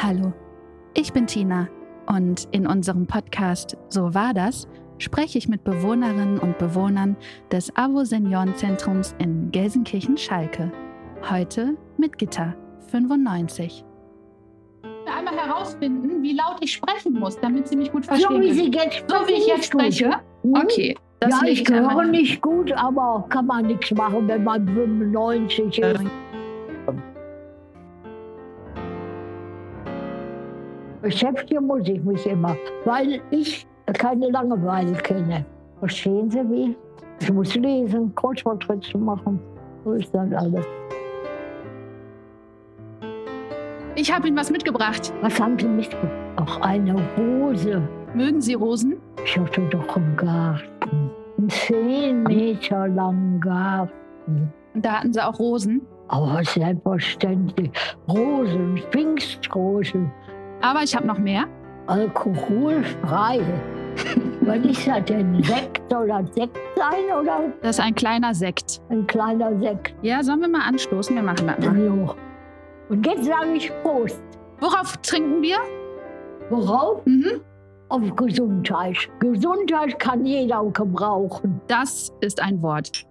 Hallo, ich bin Tina und in unserem Podcast So war das spreche ich mit Bewohnerinnen und Bewohnern des AWO Seniorenzentrums in Gelsenkirchen-Schalke. Heute mit Gitter 95. Einmal herausfinden, wie laut ich sprechen muss, damit Sie mich gut verstehen. So wie. Sie jetzt sprechen, so wie ich jetzt spreche? Mhm. Okay. Das ja, ich höre nicht gut, aber kann man nichts machen, wenn man 95 ist. Beschäftigen muss ich mich immer, weil ich keine Langeweile kenne. Verstehen Sie wie? Ich muss lesen, Kreuzworträtsel machen. So ist dann alles. Ich habe Ihnen was mitgebracht. Was haben Sie mitgebracht? Auch eine Hose. Mögen Sie Rosen? Ich hatte doch im Garten. Einen zehn Meter langen Garten. Und da hatten Sie auch Rosen. Aber selbstverständlich. Rosen, Pfingstrosen, Aber ich habe noch mehr. alkoholfrei. Was ist das denn? Sekt? Soll das Sekt sein oder Das ist ein kleiner Sekt. ein kleiner Sekt? Ja, sollen wir mal anstoßen? Wir machen das mal. Jo. Und jetzt sage ich Prost. Worauf trinken wir? Worauf? Mhm. Auf Gesundheit. Gesundheit kann jeder gebrauchen. Das ist ein Wort.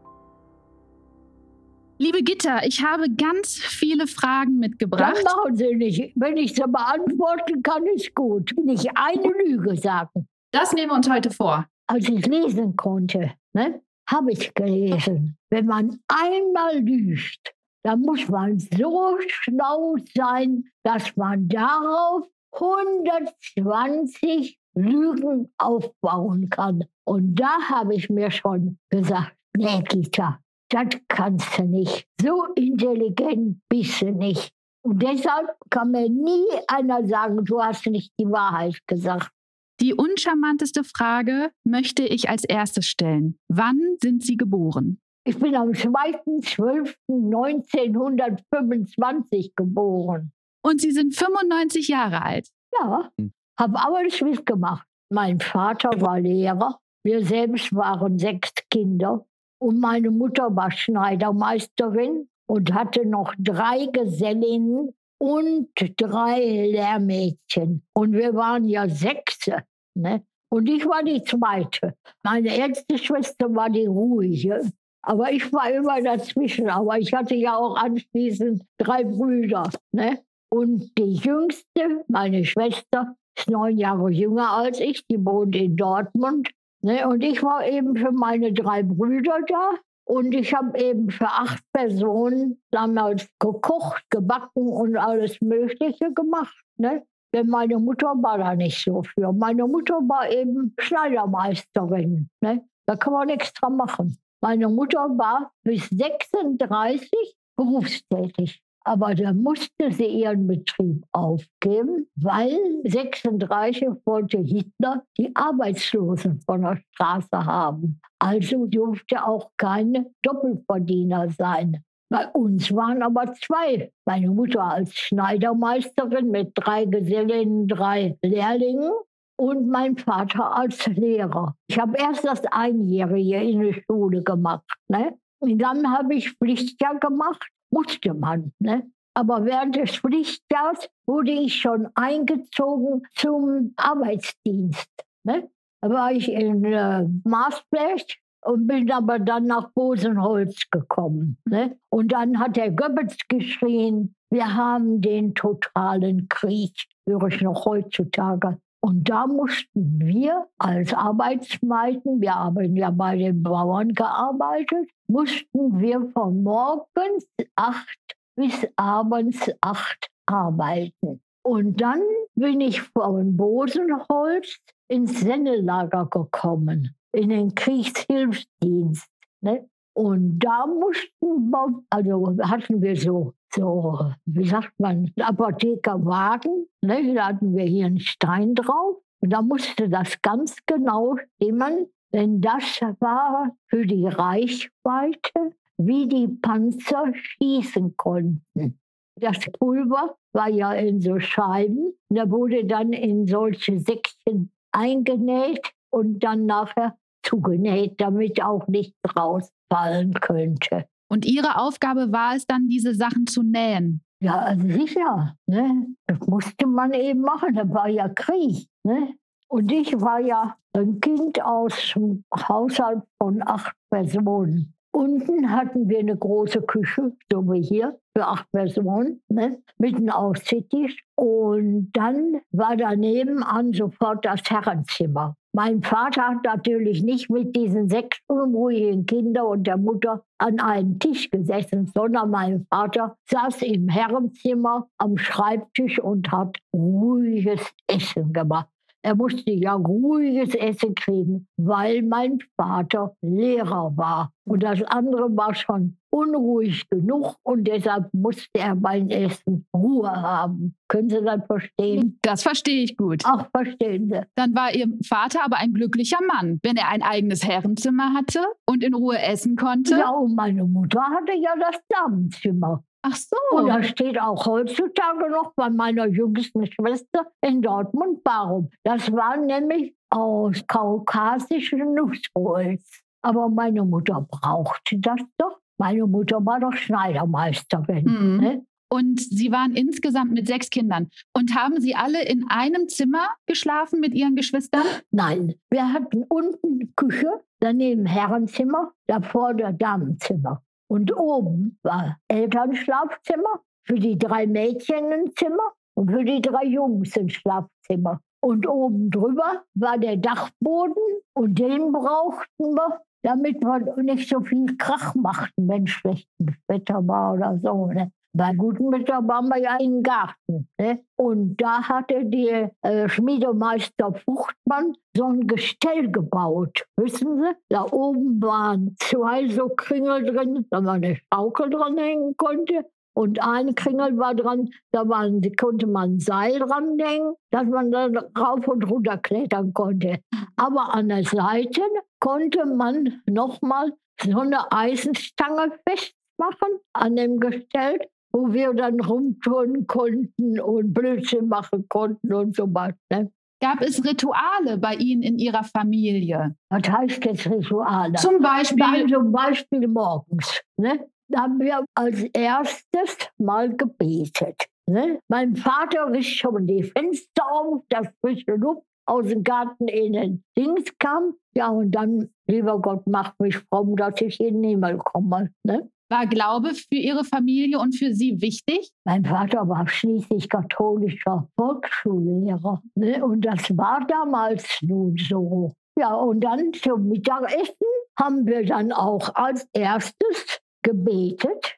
Liebe Gitter, ich habe ganz viele Fragen Dann mitgebracht. machen Sie nicht. Wenn ich sie beantworten kann, ist gut. Nicht eine Lüge sagen. Das nehmen wir uns heute vor. als ich lesen konnte, ne, habe ich gelesen, wenn man einmal lügt, dann muss man so schlau sein, dass man darauf 120 Lügen aufbauen kann. Und da habe ich mir schon gesagt, nee, Gita, das kannst du nicht. So intelligent bist du nicht. Und deshalb kann mir nie einer sagen, du hast nicht die Wahrheit gesagt. Die uncharmanteste Frage möchte ich als erstes stellen. Wann sind Sie geboren? Ich bin am 2.12.1925 geboren. Und Sie sind 95 Jahre alt. Ja, habe alles mitgemacht. Mein Vater war Lehrer, wir selbst waren sechs Kinder und meine Mutter war Schneidermeisterin und hatte noch drei Gesellinnen und drei Lehrmädchen. Und wir waren ja sechs. Ne? Und ich war die zweite. Meine älteste Schwester war die ruhige. Aber ich war immer dazwischen. Aber ich hatte ja auch anschließend drei Brüder. Ne? Und die jüngste, meine Schwester, ist neun Jahre jünger als ich. Die wohnt in Dortmund. Ne? Und ich war eben für meine drei Brüder da. Und ich habe eben für acht Personen damals gekocht, gebacken und alles Mögliche gemacht. Ne? Denn meine Mutter war da nicht so für. Meine Mutter war eben Schneidermeisterin. Ne? Da kann man nichts dran machen. Meine Mutter war bis 36 berufstätig. Aber dann musste sie ihren Betrieb aufgeben, weil 36 wollte Hitler die Arbeitslosen von der Straße haben. Also durfte auch keine Doppelverdiener sein. Bei uns waren aber zwei. Meine Mutter als Schneidermeisterin mit drei Gesellinnen, drei Lehrlingen und mein Vater als Lehrer. Ich habe erst das Einjährige in der Schule gemacht. Ne? Und dann habe ich Pflichtjahr gemacht, musste man. Ne? Aber während des Pflichtjahrs wurde ich schon eingezogen zum Arbeitsdienst. Ne? Da war ich in äh, Maasblech und bin aber dann nach Bosenholz gekommen. Ne? Und dann hat der Goebbels geschrien, wir haben den totalen Krieg, höre ich noch heutzutage. Und da mussten wir als Arbeitsmeiten, wir haben ja bei den Bauern gearbeitet, mussten wir von morgens acht bis abends acht arbeiten. Und dann bin ich von Bosenholz ins Sennelager gekommen, in den Kriegshilfsdienst. Ne? Und da mussten wir, also hatten wir so, so wie sagt man, Apothekerwagen. Ne? Da hatten wir hier einen Stein drauf. Und da musste das ganz genau stimmen, denn das war für die Reichweite, wie die Panzer schießen konnten. Das Pulver war ja in so Scheiben. Da wurde dann in solche Säckchen eingenäht und dann nachher zugenäht, damit auch nichts rausfallen könnte. Und Ihre Aufgabe war es dann, diese Sachen zu nähen. Ja, also sicher. Ne? Das musste man eben machen. Da war ja Krieg. Ne? Und ich war ja ein Kind aus einem Haushalt von acht Personen. Unten hatten wir eine große Küche, so wie hier, für acht Personen, ne, mit einem Aussichttisch. Und dann war daneben an sofort das Herrenzimmer. Mein Vater hat natürlich nicht mit diesen sechs unruhigen Kindern und der Mutter an einem Tisch gesessen, sondern mein Vater saß im Herrenzimmer am Schreibtisch und hat ruhiges Essen gemacht. Er musste ja ruhiges Essen kriegen, weil mein Vater Lehrer war. Und das andere war schon unruhig genug und deshalb musste er beim Essen Ruhe haben. Können Sie das verstehen? Das verstehe ich gut. Ach, verstehen Sie. Dann war Ihr Vater aber ein glücklicher Mann, wenn er ein eigenes Herrenzimmer hatte und in Ruhe essen konnte. Ja, und meine Mutter hatte ja das Damenzimmer. Ach so. Und das steht auch heutzutage noch bei meiner jüngsten Schwester in Dortmund. Warum? Das war nämlich aus kaukasischem Nussholz. Aber meine Mutter brauchte das doch. Meine Mutter war doch Schneidermeisterin. Mhm. Ne? Und Sie waren insgesamt mit sechs Kindern. Und haben Sie alle in einem Zimmer geschlafen mit Ihren Geschwistern? Nein, wir hatten unten Küche, daneben Herrenzimmer, davor der Damenzimmer. Und oben war Elternschlafzimmer, für die drei Mädchen ein Zimmer und für die drei Jungs ein Schlafzimmer. Und oben drüber war der Dachboden und den brauchten wir, damit wir nicht so viel Krach machten, wenn schlechtes Wetter war oder so. Ne? Bei Wetter waren wir ja im Garten. Ne? Und da hatte der äh, Schmiedemeister Fuchtmann so ein Gestell gebaut. Wissen Sie? Da oben waren zwei so Kringel drin, da man eine Schaukel dran hängen konnte. Und ein Kringel war dran, da waren, konnte man ein Seil dran hängen, dass man da rauf und runter klettern konnte. Aber an der Seite konnte man nochmal so eine Eisenstange festmachen an dem Gestell wo wir dann rumtouren konnten und Blödsinn machen konnten und so was. Ne? Gab es Rituale bei Ihnen in Ihrer Familie? Was heißt jetzt Rituale? Zum Beispiel, zum Beispiel morgens. Ne? Da haben wir als erstes mal gebetet. Ne? Mein Vater riss schon die Fenster auf, dass frische Luft aus dem Garten in den Dings kam. Ja, und dann, lieber Gott, mach mich fromm, dass ich in den Himmel komme. Ne? War Glaube für Ihre Familie und für Sie wichtig? Mein Vater war schließlich katholischer Volksschullehrer. Ne? Und das war damals nun so. Ja, und dann zum Mittagessen haben wir dann auch als erstes gebetet.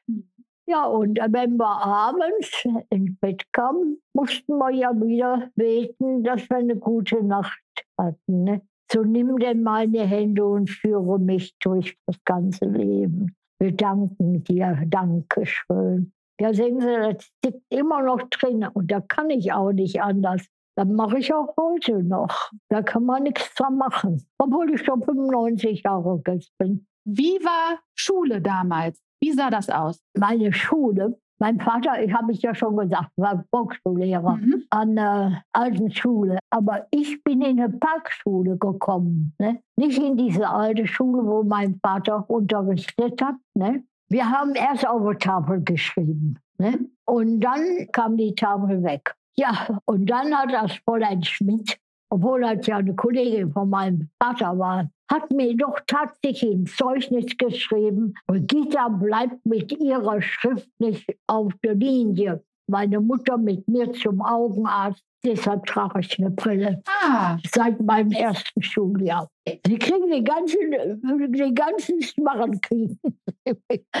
Ja, und wenn wir abends ins Bett kamen, mussten wir ja wieder beten, dass wir eine gute Nacht hatten. Ne? So nimm denn meine Hände und führe mich durch das ganze Leben. Wir danken dir, danke schön. Ja, sehen Sie, das steckt immer noch drin und da kann ich auch nicht anders. Das mache ich auch heute noch. Da kann man nichts dran machen, obwohl ich schon 95 Jahre alt bin. Wie war Schule damals? Wie sah das aus? Meine Schule, mein Vater, ich habe es ja schon gesagt, war Volksschullehrer Mhm. an der alten Schule. Aber ich bin in eine Parkschule gekommen. Ne? Nicht in diese alte Schule, wo mein Vater unterrichtet hat. Ne? Wir haben erst auf der Tafel geschrieben. Ne? Und dann kam die Tafel weg. Ja, und dann hat das Fräulein Schmidt, obwohl das ja eine Kollegin von meinem Vater war, hat mir doch tatsächlich ein Zeugnis geschrieben. Brigitta bleibt mit ihrer Schrift nicht auf der Linie. Meine Mutter mit mir zum Augenarzt, deshalb trage ich eine Brille Ah, seit meinem ersten Schuljahr. Sie kriegen den ganzen, den ganzen Schmarren kriegen.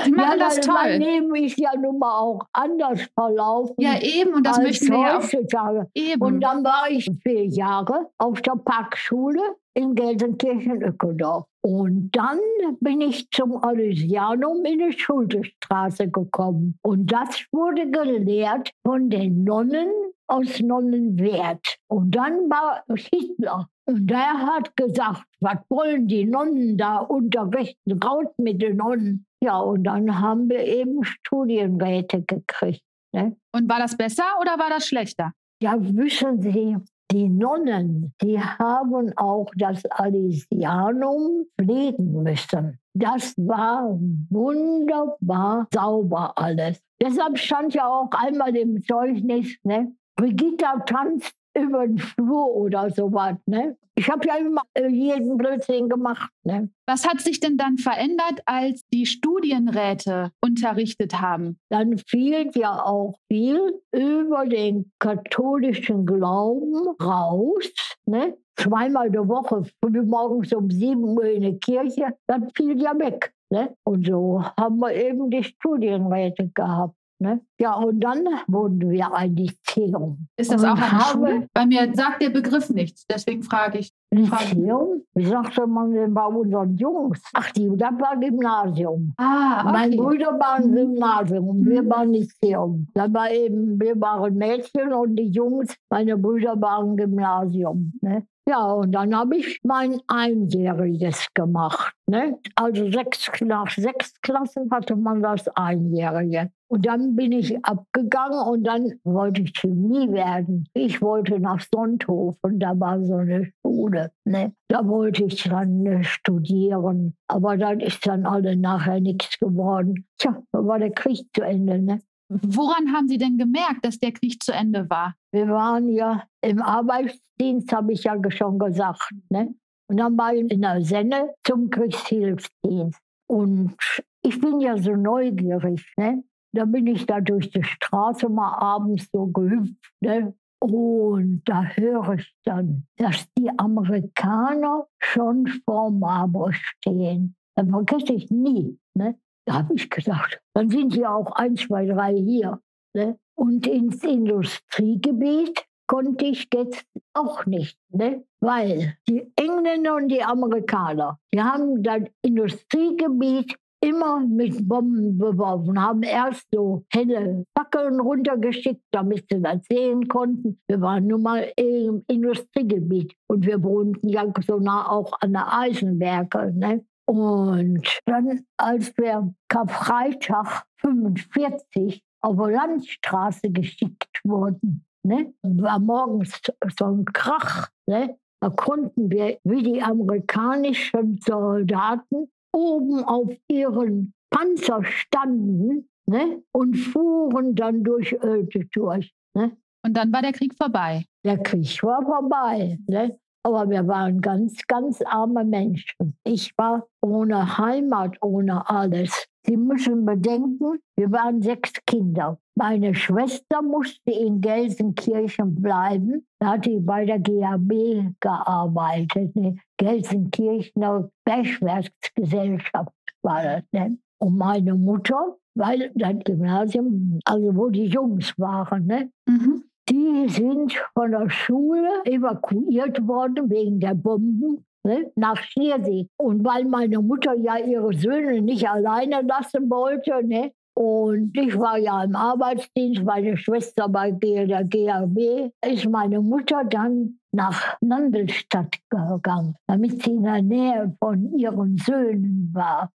Sie machen das weil toll. Mein Leben ist ja nun mal auch anders verlaufen. Ja, eben, und das möchten wir ja auch eben. Und dann war ich vier Jahre auf der Parkschule in Gelsenkirchen-Öckendorf. Und dann bin ich zum Aloysianum in die Schultestraße gekommen. Und das wurde gelehrt von den Nonnen aus Nonnenwert. Und dann war Hitler. Und der hat gesagt, was wollen die Nonnen da unterrichten? Raus mit den Nonnen. Ja, und dann haben wir eben Studienräte gekriegt. Ne? und war das besser oder war das schlechter? Ja, wissen Sie, die Nonnen, die haben auch das Alisianum pflegen müssen. Das war wunderbar sauber alles. Deshalb stand ja auch einmal im Zeugnis, ne? Brigitta tanzt über den Flur oder sowas. Ne? Ich habe ja immer äh, jeden Blödsinn gemacht. Ne? Was hat sich denn dann verändert, als die Studienräte unterrichtet haben? Dann fiel ja auch viel über den katholischen Glauben raus. Ne? Zweimal die Woche, morgens um 7 Uhr in der Kirche, das fiel ja weg. Ne? Und so haben wir eben die Studienräte gehabt. Ne? Ja, und dann wurden wir ein Lyzeum. Ist das und auch eine Schule? Bei mir sagt der Begriff nichts, deswegen frage ich. Lyzeum? Wie sagte man denn bei unseren Jungs? Ach, die, das war Gymnasium. Ah, okay. Meine Brüder waren Gymnasium und wir mhm. waren Lyzeum. Da war eben, wir waren Mädchen und die Jungs, meine Brüder waren Gymnasium. Ne? Ja, und dann habe ich mein Einjähriges gemacht. Ne? Also sechs, nach sechs Klassen hatte man das Einjährige. Und dann bin ich abgegangen und dann wollte ich Chemie werden. Ich wollte nach Sonthofen, da war so eine Schule. Ne? Da wollte ich dann äh, studieren. Aber dann ist dann alle nachher nichts geworden. Tja, da war der Krieg zu Ende. Ne? Woran haben Sie denn gemerkt, dass der Krieg zu Ende war? Wir waren ja im Arbeitsdienst, habe ich ja schon gesagt. Ne? Und dann war ich in der Senne zum Kriegshilfsdienst. Und ich bin ja so neugierig. Ne? Da bin ich da durch die Straße mal abends so gehüpft. Ne? Und da höre ich dann, dass die Amerikaner schon vor Marburg stehen. Das vergesse ich nie. Ne? Da habe ich gedacht, dann sind sie auch ein, zwei, drei hier. Ne? Und ins Industriegebiet konnte ich jetzt auch nicht, ne? weil die Engländer und die Amerikaner, die haben das Industriegebiet immer mit Bomben beworfen, haben erst so helle Fackeln runtergeschickt, damit sie das sehen konnten. Wir waren nun mal im Industriegebiet und wir wohnten ja so nah auch an der Eisenwerke. Ne? Und dann, als wir Karfreitag 45 auf der Landstraße geschickt wurden, ne, war morgens so ein Krach. Ne? Da konnten wir, wie die amerikanischen Soldaten, oben auf ihren Panzer standen ne, und fuhren dann durch Ölte durch. Ne? Und dann war der Krieg vorbei. Der Krieg war vorbei. Ne? Aber wir waren ganz, ganz arme Menschen. Ich war ohne Heimat, ohne alles. Sie müssen bedenken, wir waren sechs Kinder. Meine Schwester musste in Gelsenkirchen bleiben. Da hatte ich bei der GAB gearbeitet. Ne? Gelsenkirchener Bergwerksgesellschaft war das. Ne? Und meine Mutter, weil das Gymnasium, also wo die Jungs waren, ne? Mhm. Die sind von der Schule evakuiert worden wegen der Bomben ne, nach Schiersee. Und weil meine Mutter ja ihre Söhne nicht alleine lassen wollte, ne, und ich war ja im Arbeitsdienst, meine Schwester bei der GAB, ist meine Mutter dann nach Nandelstadt gegangen, damit sie in der Nähe von ihren Söhnen war.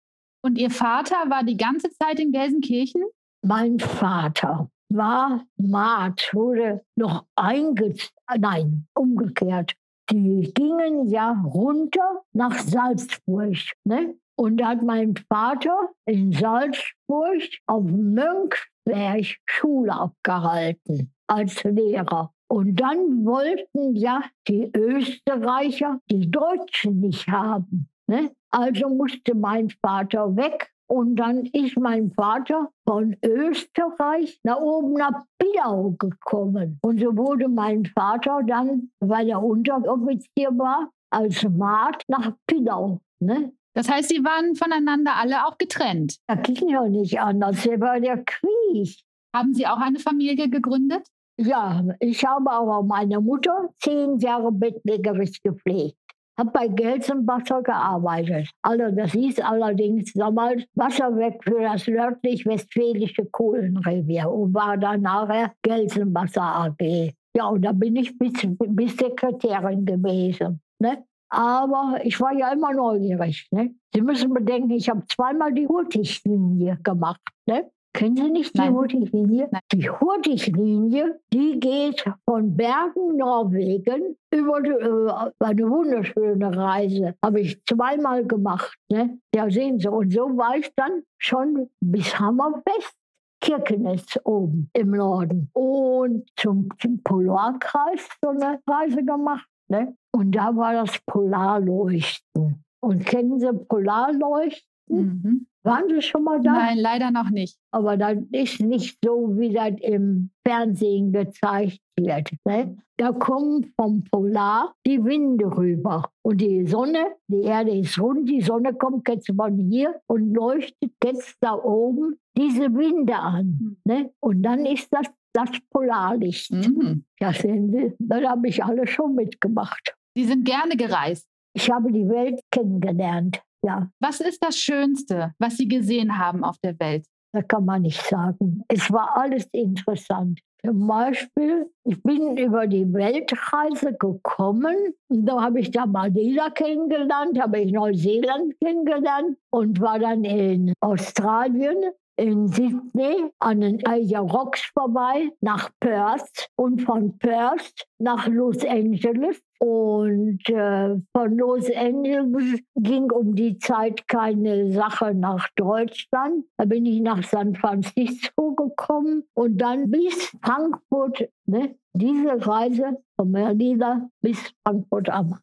Und Ihr Vater war die ganze Zeit in Gelsenkirchen? Mein Vater war Maat, wurde noch eingezogen, nein, umgekehrt. Die gingen ja runter nach Salzburg. Ne? Und da hat mein Vater in Salzburg auf Mönchsberg Schule abgehalten als Lehrer. Und dann wollten ja die Österreicher die Deutschen nicht haben. Ne? Also musste mein Vater weg und dann ist mein Vater von Österreich nach oben nach Pillau gekommen. Und so wurde mein Vater dann, weil er Unteroffizier war, als Maat nach Pillau. Ne? Das heißt, Sie waren voneinander alle auch getrennt? Das ging ja nicht anders. Hier war der Krieg. Haben Sie auch eine Familie gegründet? Ja, ich habe aber meine Mutter zehn Jahre bettlägerig gepflegt habe bei Gelsenwasser gearbeitet. Also das hieß allerdings damals Wasserweg für das nördlich-westfälische Kohlenrevier und war dann nachher Gelsenwasser AG. Ja, und da bin ich bis, bis Sekretärin gewesen. Ne? Aber ich war ja immer neugierig. Ne? Sie müssen bedenken, ich habe zweimal die Hurtiglinie gemacht. Ne? Kennen Sie nicht die Nein. Hurtiglinie? Nein. Die Hurtiglinie, die geht von Bergen, Norwegen, über die, äh, eine wunderschöne Reise. Habe ich zweimal gemacht. Ne? Ja, sehen Sie. Und so war ich dann schon bis Hammerfest. Kirkenes oben im Norden. Und zum, zum Polarkreis so eine Reise gemacht. Ne? Und da war das Polarleuchten. Und kennen Sie Polarleuchten? Mhm. Waren Sie schon mal da? Nein, leider noch nicht. Aber das ist nicht so, wie das im Fernsehen gezeigt wird. Ne? Da kommen vom Polar die Winde rüber. Und die Sonne, die Erde ist rund, die Sonne kommt jetzt von hier und leuchtet jetzt da oben diese Winde an. Ne? Und dann ist das das Polarlicht. Mhm. Sie, das habe ich alle schon mitgemacht. Sie sind gerne gereist. Ich habe die Welt kennengelernt. Ja, Was ist das Schönste, was Sie gesehen haben auf der Welt? Das kann man nicht sagen. Es war alles interessant. Zum Beispiel, ich bin über die Weltreise gekommen und da habe ich da Madeira kennengelernt, habe ich Neuseeland kennengelernt und war dann in Australien, in Sydney, an den Asia Rocks vorbei, nach Perth und von Perth nach Los Angeles. Und äh, von Los Angeles ging um die Zeit keine Sache nach Deutschland. Da bin ich nach San Francisco gekommen und dann bis Frankfurt. Ne? Diese Reise von Merlina bis Frankfurt am Main.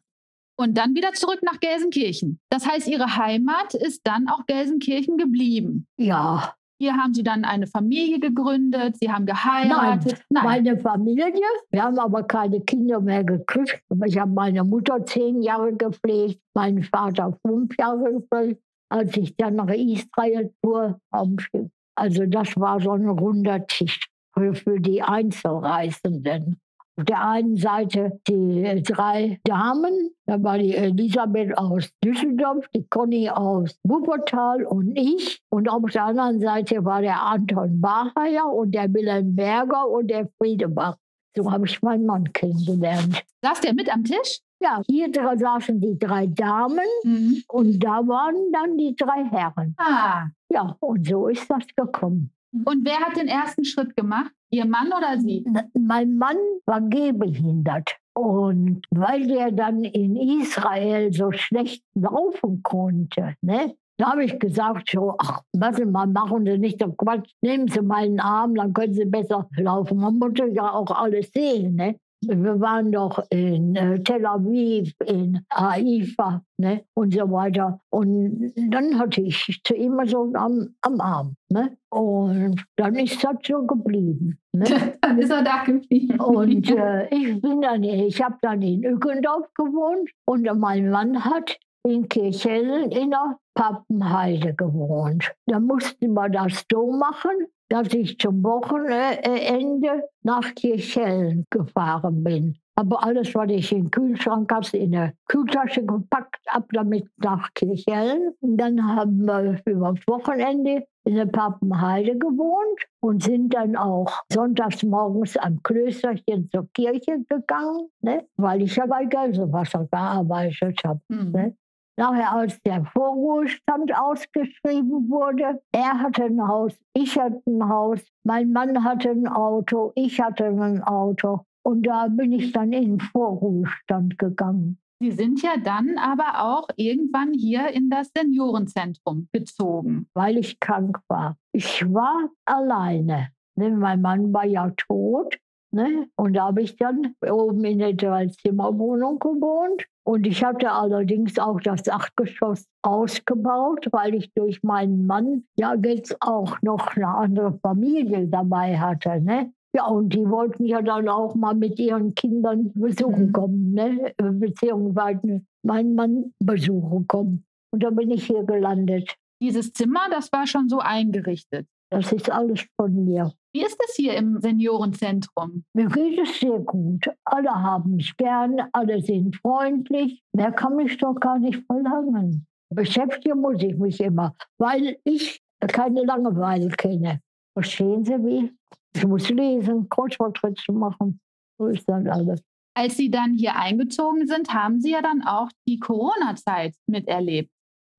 Und dann wieder zurück nach Gelsenkirchen. Das heißt, Ihre Heimat ist dann auch Gelsenkirchen geblieben. Ja, Hier haben Sie dann eine Familie gegründet, Sie haben geheiratet. meine Familie. Wir haben aber keine Kinder mehr gekriegt. Aber Ich habe meine Mutter zehn Jahre gepflegt, meinen Vater fünf Jahre gepflegt, als ich dann nach Israel fuhr. am Schiff. Also das war so ein runder Tisch für, für die Einzelreisenden. Auf der einen Seite die äh, drei Damen, da war die Elisabeth aus Düsseldorf, die Conny aus Wuppertal und ich. Und auf der anderen Seite war der Anton Bacher und der Wilhelm Berger und der Friedebach. So habe ich meinen Mann kennengelernt. Saß der mit am Tisch? Ja, hier saßen die drei Damen Mhm. und da waren dann die drei Herren. Ah. Ja, und so ist das gekommen. Und wer hat den ersten Schritt gemacht? Ihr Mann oder Sie? Mein Mann war gehbehindert. Und weil der dann in Israel so schlecht laufen konnte, ne, da habe ich gesagt, so, ach, was Sie mal machen Sie nicht so Quatsch, nehmen Sie meinen Arm, dann können Sie besser laufen. Man musste ja auch alles sehen. Ne? Wir waren doch in äh, Tel Aviv, in Haifa ne? und so weiter. Und dann hatte ich zu ihm so am, am Arm. Ne? Und dann ist das so geblieben. Ne? Dann ist er da geblieben. Und äh, ich bin dann, ich habe dann in Ückendorf gewohnt und mein Mann hat in Kirchhellen in der Pappenheide gewohnt. Da mussten wir das so machen, dass ich zum Wochenende nach Kirchhellen gefahren bin. Aber alles, was ich in den Kühlschrank hatte, in eine Kühltasche gepackt, ab damit nach Kirchhellen. Und dann haben wir über das Wochenende in der Pappenheide gewohnt und sind dann auch sonntags morgens am Klösterchen zur Kirche gegangen, ne? weil ich ja bei Gelsenwasser gearbeitet habe. Mhm. Ne? Nachher, als der Vorruhestand ausgeschrieben wurde, er hatte ein Haus, ich hatte ein Haus, mein Mann hatte ein Auto, ich hatte ein Auto. Und da bin ich dann in den Vorruhestand gegangen. Sie sind ja dann aber auch irgendwann hier in das Seniorenzentrum gezogen. weil ich krank war. Ich war alleine. Ne? Mein Mann war ja tot. Ne? Und da habe ich dann oben in der Dreizimmerwohnung gewohnt. Und ich hatte allerdings auch das Dachgeschoss ausgebaut, weil ich durch meinen Mann ja jetzt auch noch eine andere Familie dabei hatte. Ne? Ja, und die wollten ja dann auch mal mit ihren Kindern besuchen Mhm. kommen, ne? beziehungsweise meinen Mann besuchen kommen. Und da bin ich hier gelandet. Dieses Zimmer, das war schon so eingerichtet. Das ist alles von mir. Wie ist es hier im Seniorenzentrum? Mir geht es sehr gut. Alle haben mich gern, alle sind freundlich. Mehr kann ich doch gar nicht verlangen. Beschäftigen muss ich mich immer, weil ich keine Langeweile kenne. Verstehen Sie wie? Ich muss lesen, Kreuzworträtsel machen. So ist dann alles. Als Sie dann hier eingezogen sind, haben Sie ja dann auch die Corona-Zeit miterlebt.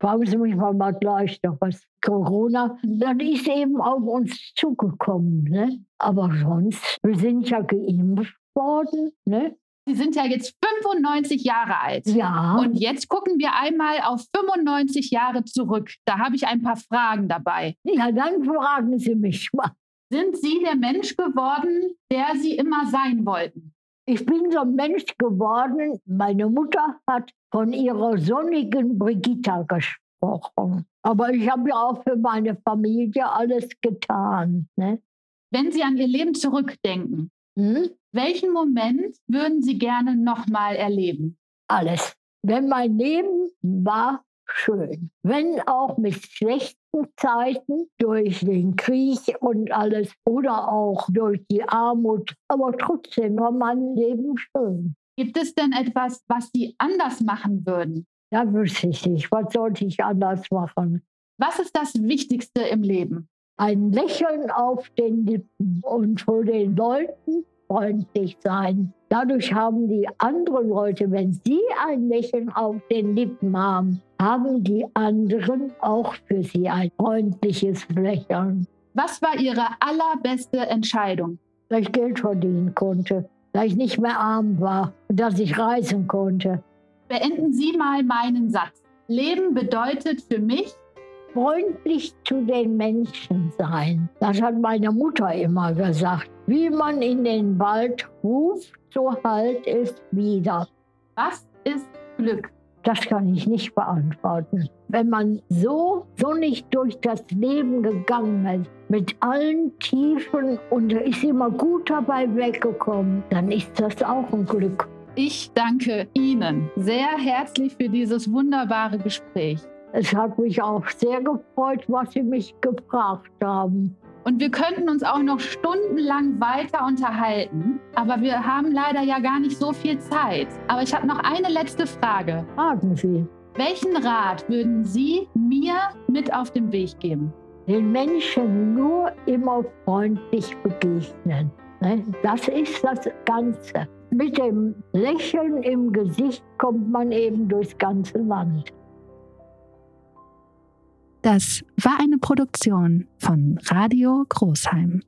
Fragen Sie mich mal, mal gleich noch was. Corona, dann ist eben auf uns zugekommen. Ne? Aber sonst, wir sind ja geimpft worden. Ne? Sie sind ja jetzt 95 Jahre alt. Ja. Und jetzt gucken wir einmal auf 95 Jahre zurück. Da habe ich ein paar Fragen dabei. Ja, dann fragen Sie mich mal. Sind Sie der Mensch geworden, der Sie immer sein wollten? Ich bin so ein Mensch geworden. Meine Mutter hat von ihrer sonnigen Brigitta gesprochen. Aber ich habe ja auch für meine Familie alles getan. Ne? Wenn Sie an Ihr Leben zurückdenken, Hm? welchen Moment würden Sie gerne nochmal erleben? Alles. Wenn mein Leben war schön. Wenn auch mit schlechten Zeiten durch den Krieg und alles oder auch durch die Armut. Aber trotzdem war mein Leben schön. Gibt es denn etwas, was Sie anders machen würden? Da wüsste ich nicht, was sollte ich anders machen. Was ist das Wichtigste im Leben? Ein Lächeln auf den Lippen und vor den Leuten freundlich sein. Dadurch haben die anderen Leute, wenn sie ein Lächeln auf den Lippen haben, haben die anderen auch für sie ein freundliches Lächeln. Was war Ihre allerbeste Entscheidung? Dass ich Geld verdienen konnte, dass ich nicht mehr arm war und dass ich reisen konnte. Beenden Sie mal meinen Satz. Leben bedeutet für mich, freundlich zu den Menschen sein. Das hat meine Mutter immer gesagt. Wie man in den Wald ruft, so halt es wieder. was ist Glück? Das kann ich nicht beantworten. Wenn man so sonnig durch das Leben gegangen ist, mit allen Tiefen und ist immer gut dabei weggekommen, dann ist das auch ein Glück. Ich danke Ihnen sehr herzlich für dieses wunderbare Gespräch. Es hat mich auch sehr gefreut, was Sie mich gefragt haben. Und wir könnten uns auch noch stundenlang weiter unterhalten, aber wir haben leider ja gar nicht so viel Zeit. Aber ich habe noch eine letzte Frage. Fragen Sie. Welchen Rat würden Sie mir mit auf den Weg geben? Den Menschen nur immer freundlich begegnen. Ne? Das ist das Ganze. Mit dem Lächeln im Gesicht kommt man eben durchs ganze Land. Das war eine Produktion von Radio Großheim.